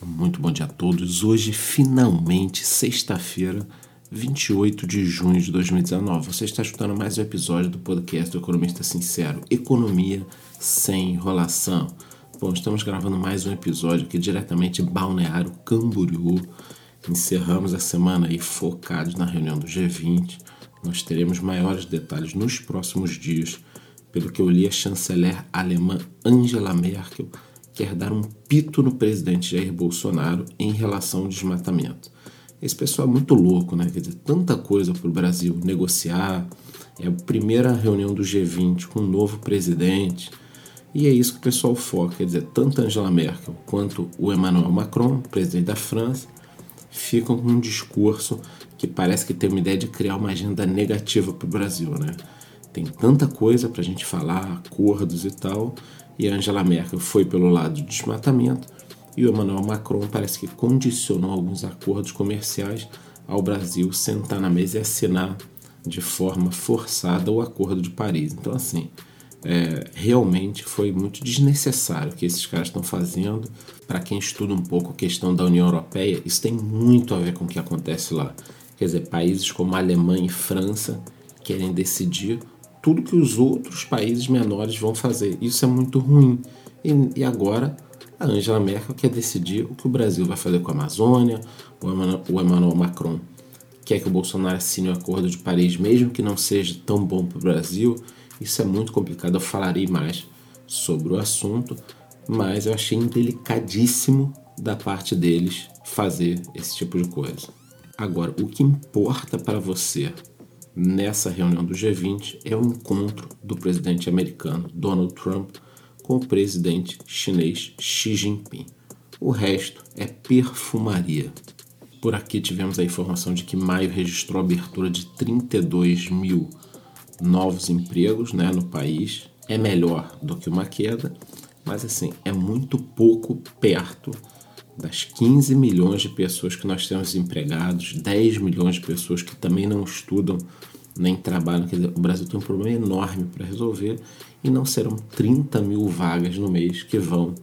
Muito bom dia a todos. Hoje, finalmente, sexta-feira, 28 de junho de 2019. Você está escutando mais um episódio do podcast do Economista Sincero: Economia sem enrolação. Bom, estamos gravando mais um episódio aqui diretamente Balneário Camboriú. Encerramos a semana aí focados na reunião do G20. Nós teremos maiores detalhes nos próximos dias. Pelo que eu li, a chanceler alemã Angela Merkel quer dar um pito no presidente Jair Bolsonaro em relação ao desmatamento. Esse pessoal é muito louco, né? Quer dizer, tanta coisa para o Brasil negociar. É a primeira reunião do G20 com um novo presidente. E é isso que o pessoal foca. Quer dizer, tanto Angela Merkel quanto o Emmanuel Macron, presidente da França, ficam com um discurso que parece que tem uma ideia de criar uma agenda negativa para o Brasil, né? Tem tanta coisa para a gente falar, acordos e tal, e Angela Merkel foi pelo lado do desmatamento e o Emmanuel Macron parece que condicionou alguns acordos comerciais ao Brasil sentar na mesa e assinar de forma forçada o Acordo de Paris. Então, assim, é, realmente foi muito desnecessário o que esses caras estão fazendo. Para quem estuda um pouco a questão da União Europeia, isso tem muito a ver com o que acontece lá. Quer dizer, países como Alemanha e França querem decidir tudo que os outros países menores vão fazer. Isso é muito ruim. E, e agora a Angela Merkel quer decidir o que o Brasil vai fazer com a Amazônia, o Emmanuel, o Emmanuel Macron quer que o Bolsonaro assine o Acordo de Paris, mesmo que não seja tão bom para o Brasil. Isso é muito complicado, eu falarei mais sobre o assunto, mas eu achei indelicadíssimo da parte deles fazer esse tipo de coisa. Agora, o que importa para você nessa reunião do G20 é o encontro do presidente americano Donald Trump com o presidente chinês Xi Jinping. O resto é perfumaria. Por aqui tivemos a informação de que maio registrou a abertura de 32 mil novos empregos né, no país. É melhor do que uma queda, mas assim, é muito pouco perto das 15 milhões de pessoas que nós temos empregados, 10 milhões de pessoas que também não estudam nem trabalham. Quer dizer, o Brasil tem um problema enorme para resolver e não serão 30 mil vagas no mês que vão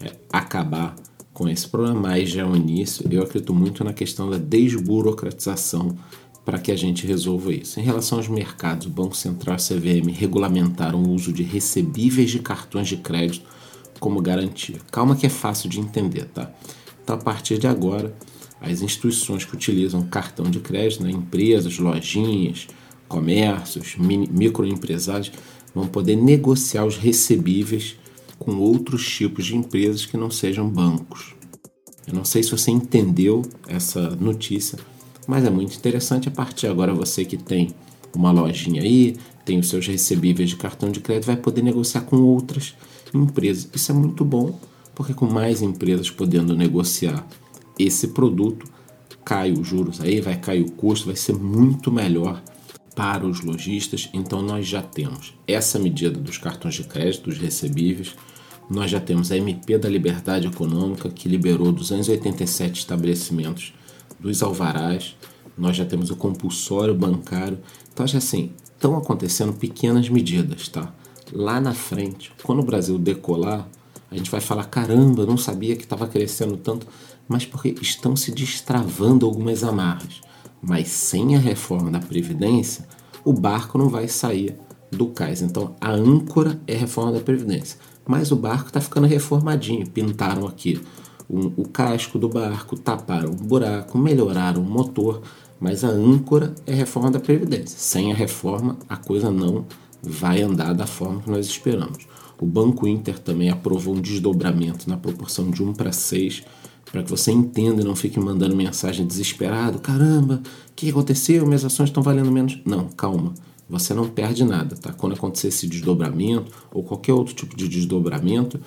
é, acabar com esse problema, mas já é um início. Eu acredito muito na questão da desburocratização para que a gente resolva isso. Em relação aos mercados, o Banco Central e a CVM regulamentaram o uso de recebíveis de cartões de crédito como garantia. Calma que é fácil de entender, tá? Então, a partir de agora, as instituições que utilizam cartão de crédito, né, empresas, lojinhas, comércios, microempresários, vão poder negociar os recebíveis com outros tipos de empresas que não sejam bancos. Eu não sei se você entendeu essa notícia, mas é muito interessante. A partir de agora, você que tem uma lojinha aí, tem os seus recebíveis de cartão de crédito, vai poder negociar com outras empresas. Isso é muito bom, porque com mais empresas podendo negociar esse produto, cai os juros aí, vai cair o custo, vai ser muito melhor para os lojistas. Então nós já temos essa medida dos cartões de crédito, dos recebíveis. Nós já temos a MP da Liberdade Econômica, que liberou 287 estabelecimentos dos alvarás. Nós já temos o compulsório bancário. Então, já assim, estão acontecendo pequenas medidas, tá? Lá na frente, quando o Brasil decolar, a gente vai falar: caramba, não sabia que estava crescendo tanto, mas porque estão se destravando algumas amarras. Mas sem a reforma da Previdência, o barco não vai sair do cais. Então a âncora é a reforma da Previdência. Mas o barco está ficando reformadinho. Pintaram aqui um, o casco do barco, taparam um buraco, melhoraram o motor. Mas a âncora é a reforma da Previdência. Sem a reforma, a coisa não vai andar da forma que nós esperamos. O Banco Inter também aprovou um desdobramento na proporção de 1 para 6 para que você entenda e não fique mandando mensagem desesperado. Caramba, o que aconteceu? Minhas ações estão valendo menos. Não, calma. Você não perde nada, tá? Quando acontecer esse desdobramento ou qualquer outro tipo de desdobramento,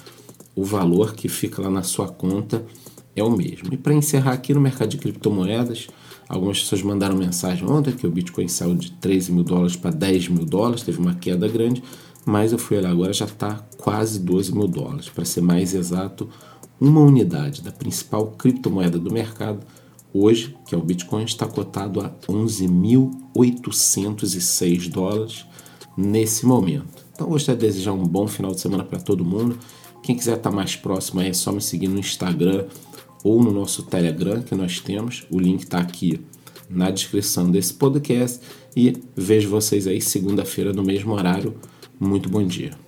o valor que fica lá na sua conta é o mesmo. E para encerrar aqui no mercado de criptomoedas, algumas pessoas mandaram mensagem ontem que o Bitcoin saiu de 13 mil dólares para 10 mil dólares, teve uma queda grande, mas eu fui olhar agora já está quase 12 mil dólares. Para ser mais exato, uma unidade da principal criptomoeda do mercado, hoje, que é o Bitcoin, está cotado a 11.806 dólares nesse momento. Então, gostaria de desejar um bom final de semana para todo mundo. Quem quiser estar mais próximo aí, é só me seguir no Instagram, ou no nosso Telegram que nós temos. O link está aqui na descrição desse podcast. E vejo vocês aí segunda-feira no mesmo horário. Muito bom dia.